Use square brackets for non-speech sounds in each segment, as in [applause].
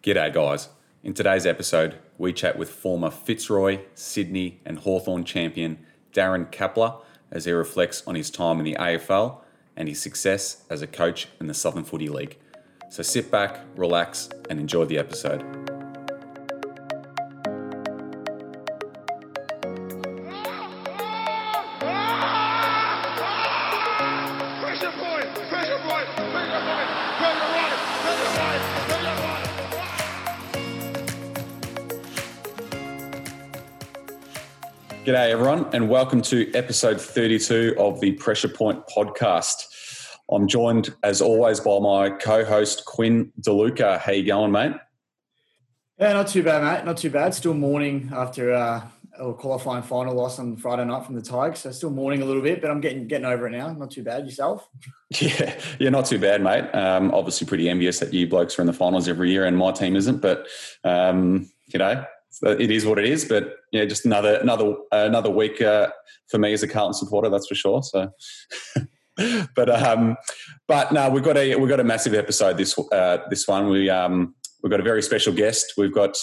G'day, guys. In today's episode, we chat with former Fitzroy, Sydney, and Hawthorn champion Darren Kappler as he reflects on his time in the AFL and his success as a coach in the Southern Footy League. So sit back, relax, and enjoy the episode. Everyone, and welcome to episode 32 of the Pressure Point podcast. I'm joined, as always, by my co-host Quinn DeLuca. How you going, mate? Yeah, not too bad, mate. Not too bad. Still mourning after uh, a qualifying final loss on Friday night from the Tigers. So still mourning a little bit, but I'm getting getting over it now. Not too bad. Yourself? [laughs] Yeah, yeah, not too bad, mate. Um, obviously, pretty envious that you blokes are in the finals every year, and my team isn't. But um, you know, it is what it is. But yeah, just another another uh, another week uh, for me as a Carlton supporter, that's for sure. So. [laughs] but um, but no, we've got a we've got a massive episode this uh, this one. We um, we've got a very special guest. We've got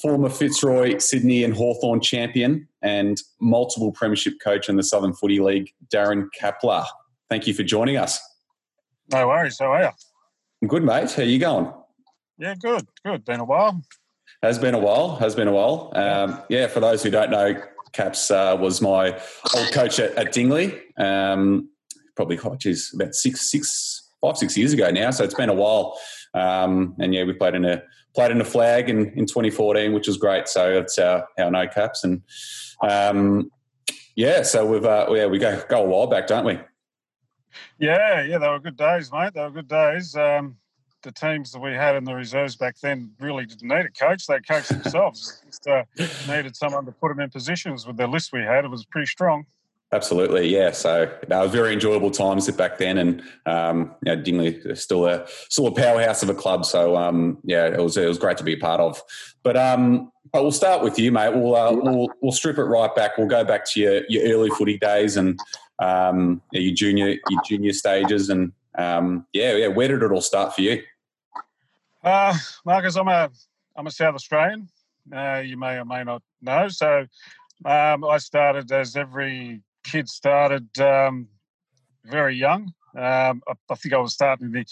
former Fitzroy, Sydney, and Hawthorn champion and multiple premiership coach in the Southern Footy League, Darren Kappler. Thank you for joining us. No worries. How are you? Good, mate. How are you going? Yeah, good, good. Been a while. Has been a while. Has been a while. Um, yeah, for those who don't know, Caps uh, was my old coach at, at Dingley. Um, probably, oh, geez, about six, six, five, six years ago now. So it's been a while. Um, and yeah, we played in a played in a flag in, in 2014, which was great. So that's our, our no caps. And um, yeah, so we've uh, yeah we go go a while back, don't we? Yeah, yeah, they were good days, mate. They were good days. Um, the teams that we had in the reserves back then really didn't need a coach. They coached themselves. Just uh, [laughs] needed someone to put them in positions with the list we had. It was pretty strong. Absolutely, yeah. So no, very enjoyable times back then, and um, you know, Dingley still a still a powerhouse of a club. So um, yeah, it was it was great to be a part of. But um, but we'll start with you, mate. We'll uh, we'll we'll strip it right back. We'll go back to your, your early footy days and um, your junior your junior stages, and um, yeah, yeah. Where did it all start for you? Uh, Marcus, I'm a I'm a South Australian. Uh, you may or may not know. So um, I started as every kid started um, very young. Um, I, I, think I was starting the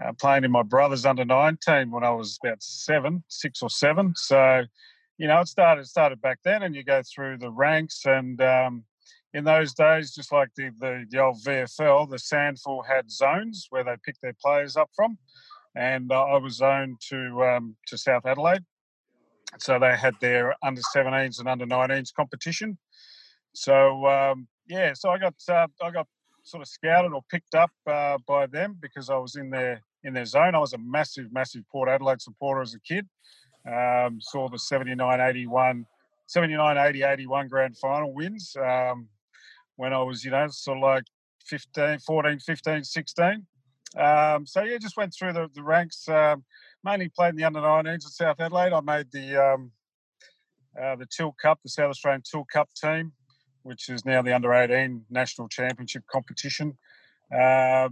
uh, playing in my brother's under 19 when I was about seven, six or seven. So, you know, it started started back then, and you go through the ranks. And um, in those days, just like the, the, the old VFL, the SANFL had zones where they picked their players up from, and uh, I was zoned to um, to South Adelaide. So they had their under 17s and under 19s competition. So um, yeah, so I got uh, I got sort of scouted or picked up uh, by them because I was in their in their zone. I was a massive, massive Port Adelaide supporter as a kid. Um, saw the 79 81, 79 80 81 grand final wins um, when I was, you know, sort of like 15, 14, 15, 16. Um, so yeah, just went through the, the ranks. Um, mainly played in the under 19s at South Adelaide. I made the um, uh, the Teal Cup, the South Australian Teal Cup team which is now the under 18 national championship competition. Uh,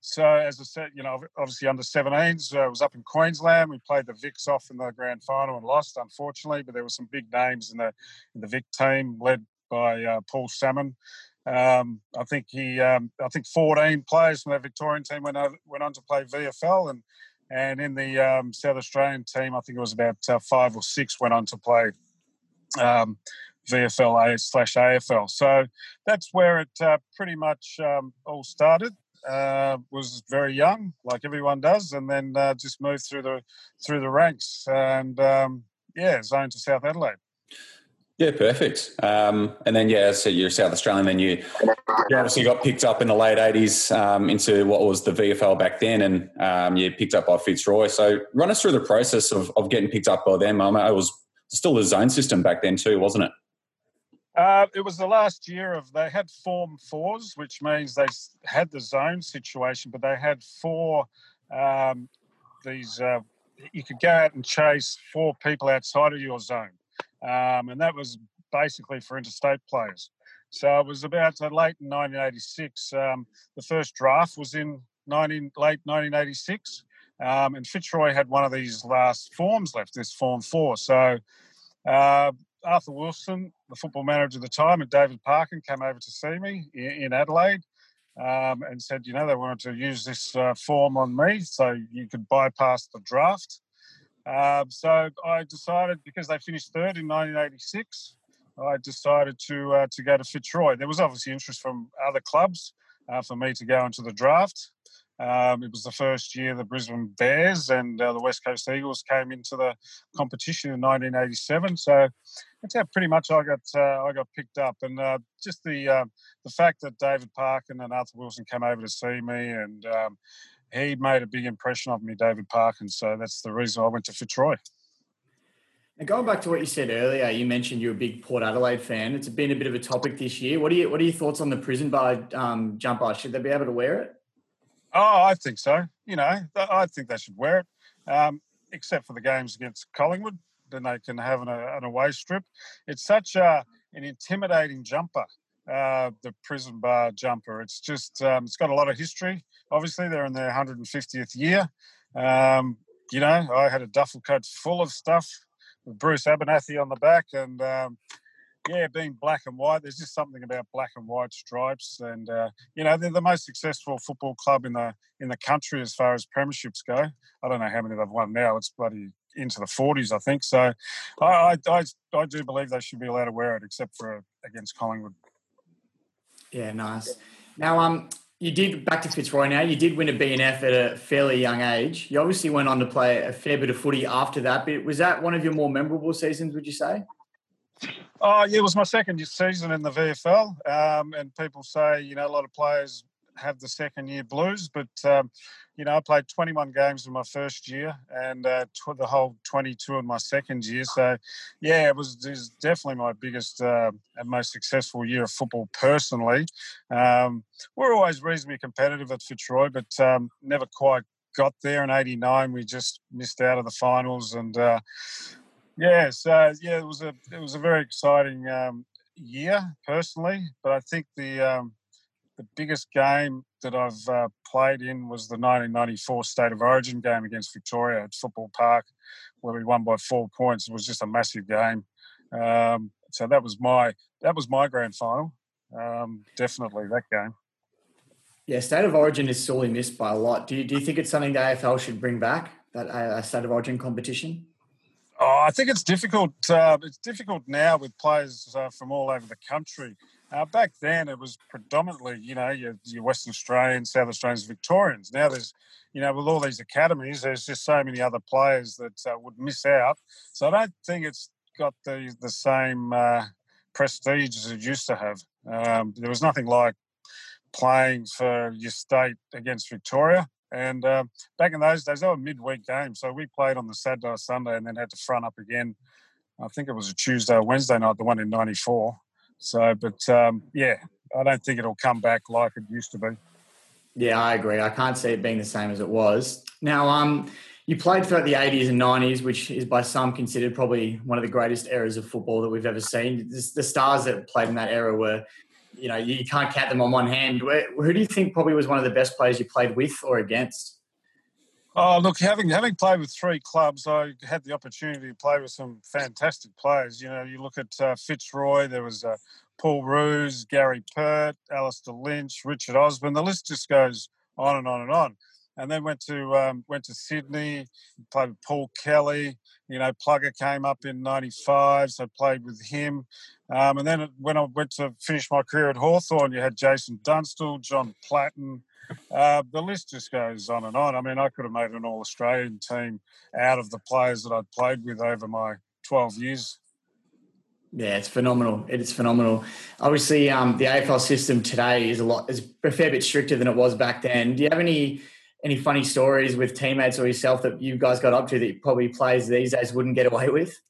so, as I said, you know, obviously under 17s, uh, was up in Queensland. We played the Vics off in the grand final and lost, unfortunately. But there were some big names in the in the Vic team, led by uh, Paul Salmon. Um, I think he, um, I think 14 players from the Victorian team went on, went on to play VFL, and and in the um, South Australian team, I think it was about uh, five or six went on to play um, VFL slash AFL. So that's where it uh, pretty much um, all started. Uh, was very young, like everyone does, and then uh, just moved through the through the ranks, and um, yeah, zone to South Adelaide. Yeah, perfect. Um, and then, yeah, so you're South Australian. Then you, you obviously got picked up in the late '80s um, into what was the VFL back then, and um, you picked up by Fitzroy. So, run us through the process of, of getting picked up by them. Um, it was still the zone system back then too, wasn't it? Uh, it was the last year of they had form fours, which means they had the zone situation, but they had four um, these. Uh, you could go out and chase four people outside of your zone, um, and that was basically for interstate players. So it was about late in 1986. Um, the first draft was in 19, late 1986. Um, and Fitzroy had one of these last forms left, this form four. So uh, Arthur Wilson, the football manager at the time, and David Parkin came over to see me in, in Adelaide um, and said, you know, they wanted to use this uh, form on me so you could bypass the draft. Um, so I decided because they finished third in 1986, I decided to uh, to go to Fitzroy. There was obviously interest from other clubs uh, for me to go into the draft. Um, it was the first year the Brisbane Bears and uh, the West Coast Eagles came into the competition in 1987. So that's how pretty much I got uh, I got picked up, and uh, just the uh, the fact that David Parkin and Arthur Wilson came over to see me, and um, he made a big impression on me, David Parkin. So that's the reason I went to Fitzroy. And going back to what you said earlier, you mentioned you're a big Port Adelaide fan. It's been a bit of a topic this year. What are you, what are your thoughts on the prison bar um, jumper? Should they be able to wear it? Oh, I think so. You know, I think they should wear it, um, except for the games against Collingwood. Then they can have an, an away strip. It's such a, an intimidating jumper, uh, the prison bar jumper. It's just, um, it's got a lot of history. Obviously, they're in their 150th year. Um, you know, I had a duffel coat full of stuff with Bruce Abernethy on the back, and um, yeah, being black and white, there's just something about black and white stripes, and uh, you know they're the most successful football club in the in the country as far as premierships go. I don't know how many they've won now. It's bloody into the 40s, I think. So I, I, I do believe they should be allowed to wear it, except for against Collingwood. Yeah, nice. Now, um, you did back to Fitzroy. Now you did win a BNF at a fairly young age. You obviously went on to play a fair bit of footy after that. But was that one of your more memorable seasons? Would you say? Oh, yeah, it was my second season in the VFL. Um, and people say, you know, a lot of players have the second year blues, but, um, you know, I played 21 games in my first year and uh, tw- the whole 22 in my second year. So, yeah, it was, it was definitely my biggest uh, and most successful year of football personally. Um, we're always reasonably competitive at Fitzroy, but um, never quite got there in 89 we just missed out of the finals and uh, yeah, so yeah, it was a it was a very exciting um, year personally, but I think the um, the biggest game that I've uh, played in was the 1994 State of Origin game against Victoria at Football Park, where we won by four points. It was just a massive game. Um, so that was my that was my grand final. Um, definitely that game. Yeah, State of Origin is sorely missed by a lot. Do you, do you think it's something the AFL should bring back that uh, State of Origin competition? Oh, I think it's difficult. Uh, it's difficult now with players uh, from all over the country. Uh, back then, it was predominantly, you know, your, your, Western Australians, South Australians, Victorians. Now there's, you know, with all these academies, there's just so many other players that uh, would miss out. So I don't think it's got the the same uh, prestige as it used to have. Um, there was nothing like playing for your state against Victoria. And uh, back in those days, they were midweek games. So we played on the Saturday Sunday and then had to front up again. I think it was a Tuesday or Wednesday night, the one in 94. So, but um, yeah, I don't think it'll come back like it used to be. Yeah, I agree. I can't see it being the same as it was. Now, um, you played throughout the 80s and 90s, which is by some considered probably one of the greatest eras of football that we've ever seen. The stars that played in that era were you know, you can't count them on one hand. Who do you think probably was one of the best players you played with or against? Oh, look, having having played with three clubs, I had the opportunity to play with some fantastic players. You know, you look at uh, Fitzroy, there was uh, Paul Roos, Gary Pert, Alistair Lynch, Richard Osborne. The list just goes on and on and on. And then went to um, went to Sydney, played with Paul Kelly. You know, Plugger came up in '95, so played with him. Um, and then when I went to finish my career at Hawthorn, you had Jason Dunstall, John Platten. Uh, the list just goes on and on. I mean, I could have made an All Australian team out of the players that I'd played with over my 12 years. Yeah, it's phenomenal. It is phenomenal. Obviously, um, the AFL system today is a lot is a fair bit stricter than it was back then. Do you have any any funny stories with teammates or yourself that you guys got up to that probably players these days wouldn't get away with?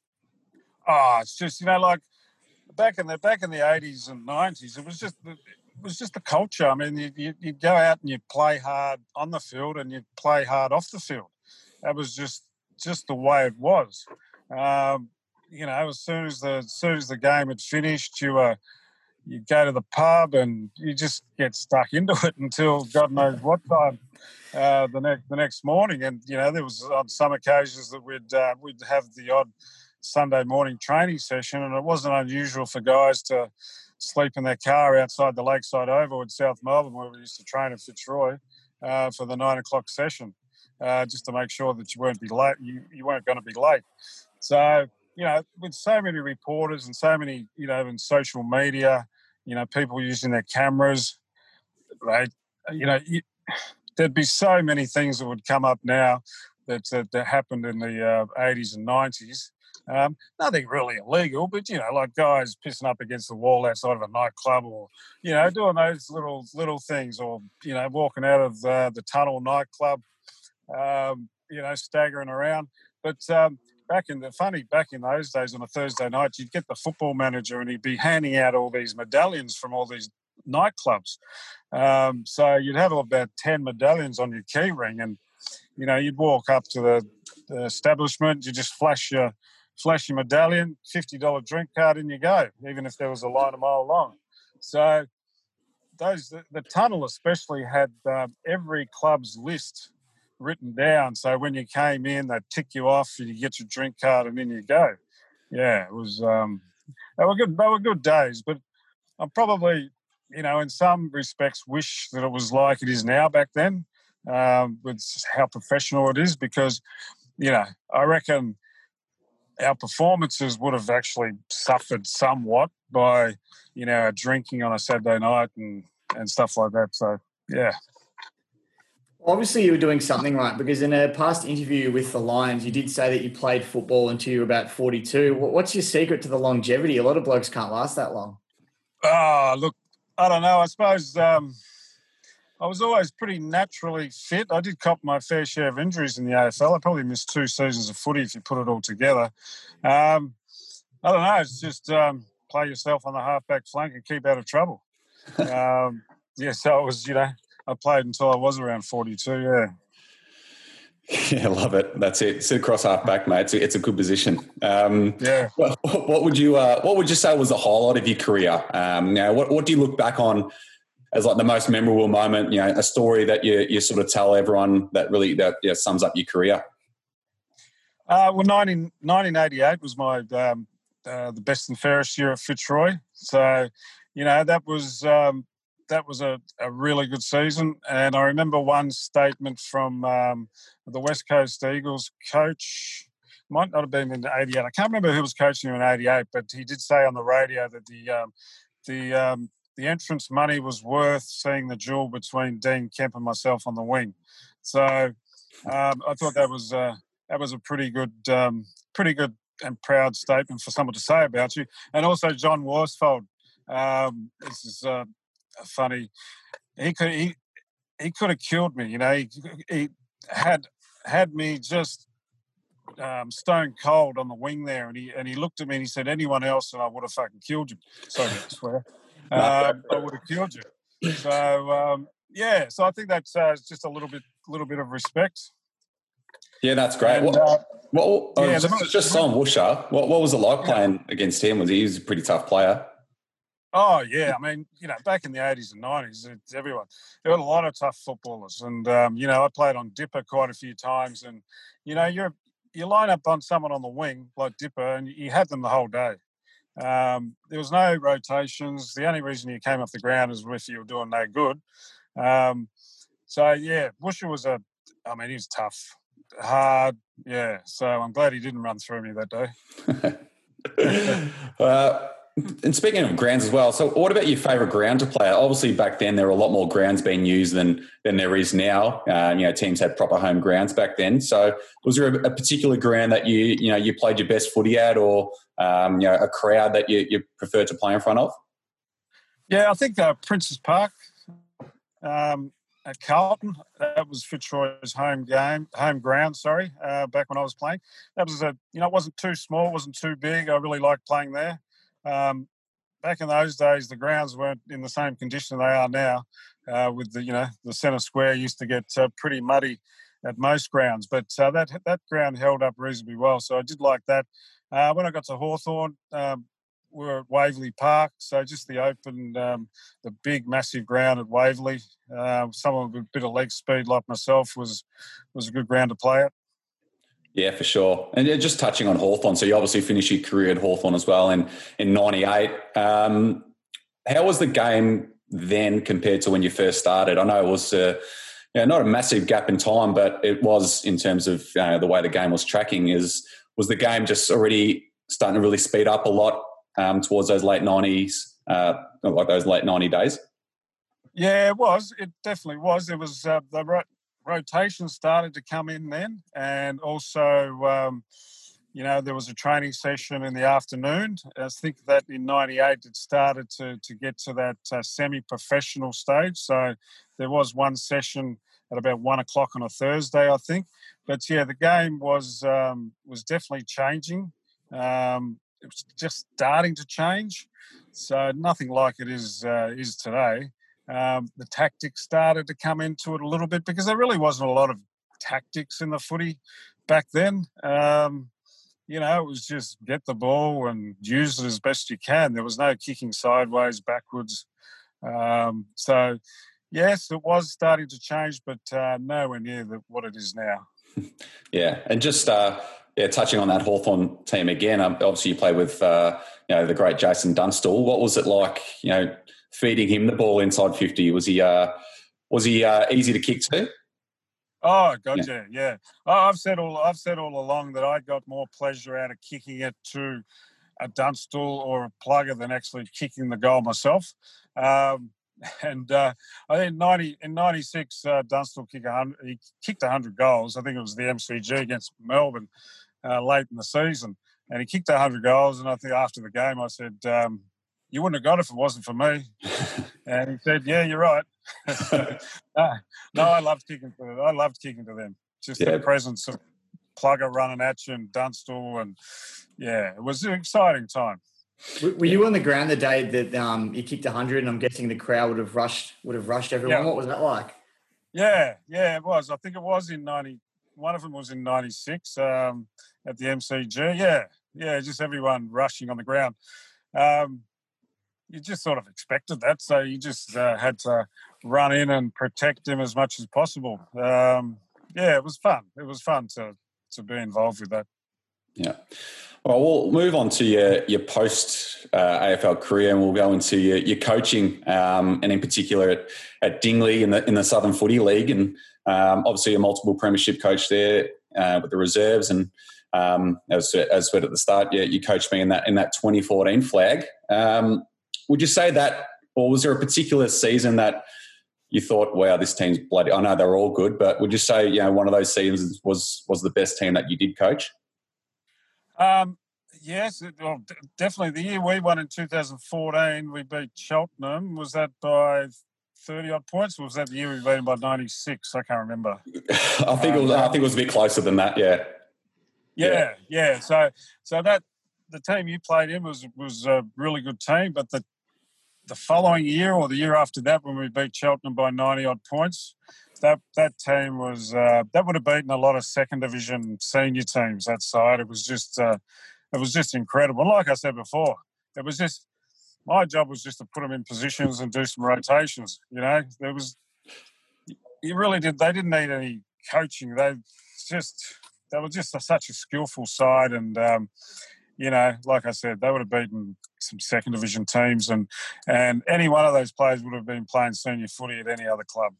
Oh, it's just you know like back in the back in the eighties and nineties, it was just it was just the culture. I mean, you, would go out and you'd play hard on the field and you'd play hard off the field. That was just just the way it was. Um, you know, as soon as the as soon as the game had finished, you were you go to the pub and you just get stuck into it until God knows what time. uh, the next the next morning. And you know, there was on some occasions that we'd uh, we'd have the odd Sunday morning training session, and it wasn't unusual for guys to sleep in their car outside the Lakeside Oval in South Melbourne, where we used to train at Fitzroy uh, for the nine o'clock session, uh, just to make sure that you weren't be late. You, you weren't going to be late. So you know, with so many reporters and so many, you know, in social media, you know, people using their cameras, right? You know, you, [sighs] there'd be so many things that would come up now that that, that happened in the uh, 80s and 90s. Um, nothing really illegal, but you know, like guys pissing up against the wall outside of a nightclub, or you know, doing those little little things, or you know, walking out of uh, the tunnel nightclub, um, you know, staggering around. But um, back in the funny back in those days on a Thursday night, you'd get the football manager and he'd be handing out all these medallions from all these nightclubs. Um, so you'd have about ten medallions on your key ring, and you know you'd walk up to the, the establishment, you just flash your flash your medallion, fifty dollar drink card, and you go. Even if there was a line a mile long. So those the, the tunnel especially had um, every club's list written down. So when you came in, they'd tick you off, and you get your drink card, and then you go. Yeah, it was. Um, they were good. They were good days, but I'm probably, you know, in some respects, wish that it was like it is now back then, um, with how professional it is. Because, you know, I reckon our performances would have actually suffered somewhat by, you know, drinking on a Saturday night and and stuff like that. So yeah. Obviously, you were doing something right because in a past interview with the Lions, you did say that you played football until you were about 42. What's your secret to the longevity? A lot of blokes can't last that long. Ah, look, I don't know. I suppose um, I was always pretty naturally fit. I did cop my fair share of injuries in the AFL. I probably missed two seasons of footy if you put it all together. Um, I don't know. It's just um, play yourself on the halfback flank and keep out of trouble. [laughs] Um, yeah, so it was, you know, I played until I was around 42, yeah. [laughs] Yeah, love it. That's it. Sit across half back, mate. It's a, it's a good position. Um, yeah. [laughs] What, what would you uh, What would you say was the highlight of your career? Um, now, what What do you look back on as like the most memorable moment? You know, a story that you you sort of tell everyone that really that yeah, sums up your career. Uh, well, 19, 1988 was my um, uh, the best and fairest year at Fitzroy. So, you know, that was um, that was a, a really good season. And I remember one statement from um, the West Coast Eagles coach, might not have been in 88. I can't remember who was coaching him in 88, but he did say on the radio that the um, the um, the entrance money was worth seeing the duel between Dean Kemp and myself on the wing. So um, I thought that was uh, that was a pretty good um, pretty good and proud statement for someone to say about you. And also John Worsfold. Um, this is uh, funny. He could he he could have killed me. You know, he, he had had me just um, stone cold on the wing there, and he and he looked at me and he said, "Anyone else, and I would have fucking killed you." Sorry to swear. [laughs] Um, I would have killed you. So um, yeah, so I think that's uh, just a little bit little bit of respect. Yeah, that's great. And, what, uh, what, uh, yeah, just, the- just on Woosha, what, what was it like playing against him? Was he, he was a pretty tough player? Oh yeah, I mean, you know, back in the eighties and nineties, it's everyone. There were a lot of tough footballers, and um, you know, I played on Dipper quite a few times, and you know, you're you line up on someone on the wing like Dipper, and you had them the whole day. Um, there was no rotations. The only reason you came off the ground is if you were doing no good. Um, so yeah, Woosha was a. I mean, he was tough, hard. Yeah. So I'm glad he didn't run through me that day. [laughs] uh, and speaking of grounds as well, so what about your favourite ground to play? Obviously, back then there were a lot more grounds being used than than there is now. Um, you know, teams had proper home grounds back then. So, was there a, a particular ground that you you know you played your best footy at, or um, you know a crowd that you, you prefer to play in front of? Yeah, I think uh, Princes Park um, at Carlton. That was Fitzroy's home game, home ground. Sorry, uh, back when I was playing, that was a you know it wasn't too small, wasn't too big. I really liked playing there. Um, back in those days, the grounds weren't in the same condition they are now. Uh, with the you know the centre square used to get uh, pretty muddy at most grounds, but uh, that that ground held up reasonably well. So I did like that. Uh, when I got to Hawthorn, um, we were at Waverley Park, so just the open, um, the big, massive ground at Waverley. Uh, someone with a bit of leg speed like myself was was a good ground to play at. Yeah, for sure. And just touching on Hawthorn, so you obviously finished your career at Hawthorn as well in in '98. Um, how was the game then compared to when you first started? I know it was. Uh, yeah, not a massive gap in time, but it was in terms of uh, the way the game was tracking. Is was the game just already starting to really speed up a lot um, towards those late nineties, uh, like those late ninety days? Yeah, it was. It definitely was. It was uh, the ro- rotation started to come in then, and also. Um, you know, there was a training session in the afternoon. I think that in '98 it started to to get to that uh, semi-professional stage. So there was one session at about one o'clock on a Thursday, I think. But yeah, the game was um, was definitely changing. Um, it was just starting to change. So nothing like it is uh, is today. Um, the tactics started to come into it a little bit because there really wasn't a lot of tactics in the footy back then. Um, you know, it was just get the ball and use it as best you can. There was no kicking sideways, backwards. Um, so, yes, it was starting to change, but uh, nowhere near the, what it is now. [laughs] yeah, and just uh, yeah, touching on that Hawthorn team again. Um, obviously, you played with uh, you know the great Jason Dunstall. What was it like? You know, feeding him the ball inside fifty. Was he uh, was he uh, easy to kick to? Oh, gotcha. Yeah. yeah. Oh, I've said all I've said all along that I got more pleasure out of kicking it to a Dunstall or a plugger than actually kicking the goal myself. Um, [laughs] and uh, I think ninety in '96, uh, Dunstall kicked hundred. He kicked hundred goals. I think it was the MCG against Melbourne uh, late in the season, and he kicked hundred goals. And I think after the game, I said, um, "You wouldn't have got it if it wasn't for me." [laughs] and he said, "Yeah, you're right." no, [laughs] [laughs] no, I loved kicking to them. I loved kicking to them. Just yeah. the presence of Plugger running at you and Dunstall, and yeah, it was an exciting time. Were you on the ground the day that um, you kicked hundred, and I'm guessing the crowd would have rushed would have rushed everyone? Yeah. What was that like? Yeah, yeah, it was. I think it was in ninety. One of them was in '96 um, at the MCG. Yeah, yeah, just everyone rushing on the ground. Um, you just sort of expected that, so you just uh, had to run in and protect him as much as possible. Um, yeah, it was fun. It was fun to to be involved with that. Yeah. Well, we'll move on to your your post uh, AFL career, and we'll go into your, your coaching, um, and in particular at, at Dingley in the in the Southern Footy League, and um, obviously a multiple premiership coach there uh, with the reserves, and um, as as said at the start, yeah, you coached me in that in that 2014 flag. Um, would you say that, or was there a particular season that you thought, "Wow, this team's bloody"? I know they're all good, but would you say you know one of those seasons was was the best team that you did coach? Um, yes, it, well, definitely. The year we won in 2014, we beat Cheltenham. Was that by 30 odd points, or was that the year we beat them by 96? I can't remember. I think it was. I think it was a bit closer than that. Yeah. Yeah, yeah. yeah. So, so that the team you played in was was a really good team, but the the following year or the year after that, when we beat Cheltenham by 90 odd points, that that team was uh, that would have beaten a lot of second division senior teams that side. It was just uh, it was just incredible. Like I said before, it was just my job was just to put them in positions and do some rotations. You know, there was you really did. They didn't need any coaching. They just they were just a, such a skillful side, and um, you know, like I said, they would have beaten some second division teams, and and any one of those players would have been playing senior footy at any other club.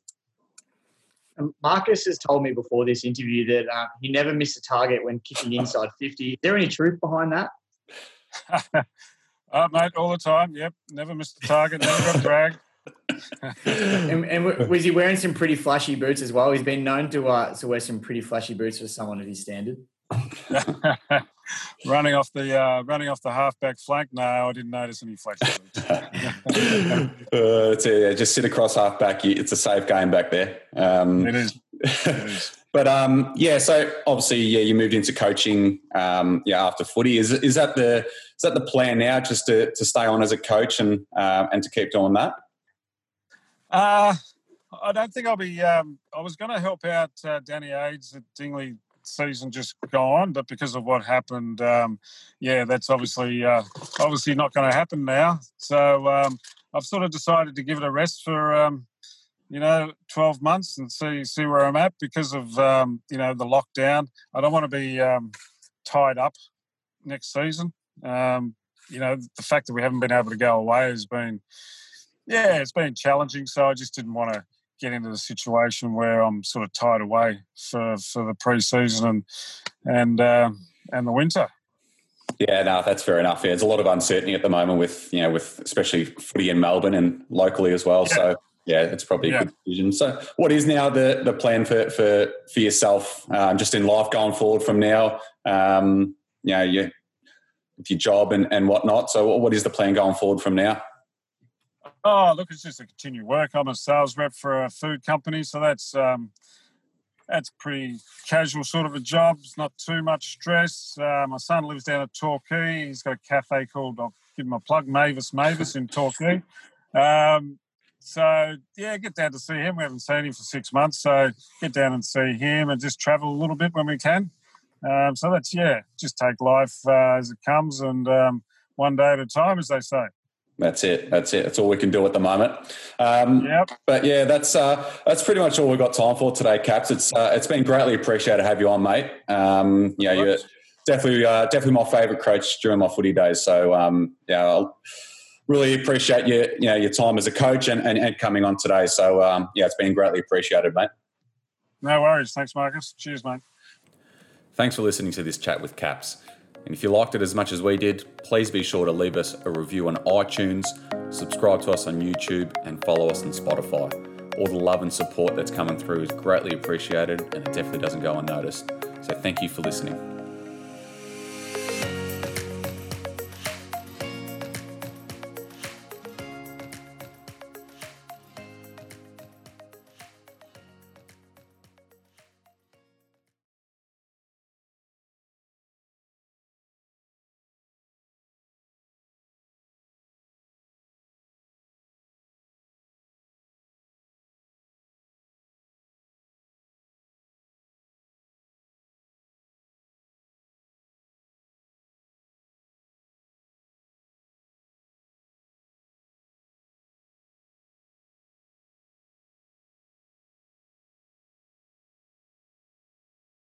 Marcus has told me before this interview that uh, he never missed a target when kicking inside [laughs] 50. Is there any truth behind that? [laughs] uh, mate, all the time. Yep. Never missed a target, never got dragged. [laughs] and, and, was he wearing some pretty flashy boots as well? He's been known to uh, to wear some pretty flashy boots for someone of his standard. [laughs] running off the uh, running off the halfback flank. No, I didn't notice any flash. [laughs] [laughs] uh, it's a, just sit across halfback. It's a safe game back there. Um, it is. It is. but um, yeah, so obviously, yeah, you moved into coaching. Um, yeah, after footy, is is that the is that the plan now? Just to, to stay on as a coach and uh, and to keep doing that. Uh, I don't think I'll be. Um, I was going to help out uh, Danny Aids at Dingley season just gone, but because of what happened, um, yeah, that's obviously uh, obviously not going to happen now. So um, I've sort of decided to give it a rest for um, you know 12 months and see see where I'm at because of um, you know the lockdown. I don't want to be um, tied up next season. Um, you know the fact that we haven't been able to go away has been yeah it's been challenging. So I just didn't want to get into the situation where I'm sort of tied away for for the pre-season and and uh, and the winter. Yeah, no, that's fair enough. Yeah, there's a lot of uncertainty at the moment with you know with especially footy in Melbourne and locally as well. Yeah. So yeah, it's probably yeah. a good decision. So, what is now the the plan for for for yourself, um, just in life going forward from now? Um, you know, you, with your job and and whatnot. So, what is the plan going forward from now? Oh, look, it's just a continued work. I'm a sales rep for a food company, so that's um, that's pretty casual sort of a job. It's not too much stress. Uh, my son lives down at Torquay. He's got a cafe called, I'll give him a plug, Mavis Mavis in Torquay. Um, so, yeah, get down to see him. We haven't seen him for six months. So, get down and see him and just travel a little bit when we can. Um, so, that's, yeah, just take life uh, as it comes and um, one day at a time, as they say. That's it. That's it. That's all we can do at the moment. Um, yep. But yeah, that's uh, that's pretty much all we've got time for today, Caps. It's uh, it's been greatly appreciated to have you on, mate. Um, yeah, you're definitely uh, definitely my favourite coach during my footy days. So um, yeah, I'll really appreciate your you know your time as a coach and, and, and coming on today. So um, yeah, it's been greatly appreciated, mate. No worries. Thanks, Marcus. Cheers, mate. Thanks for listening to this chat with Caps. And if you liked it as much as we did, please be sure to leave us a review on iTunes, subscribe to us on YouTube, and follow us on Spotify. All the love and support that's coming through is greatly appreciated and it definitely doesn't go unnoticed. So thank you for listening.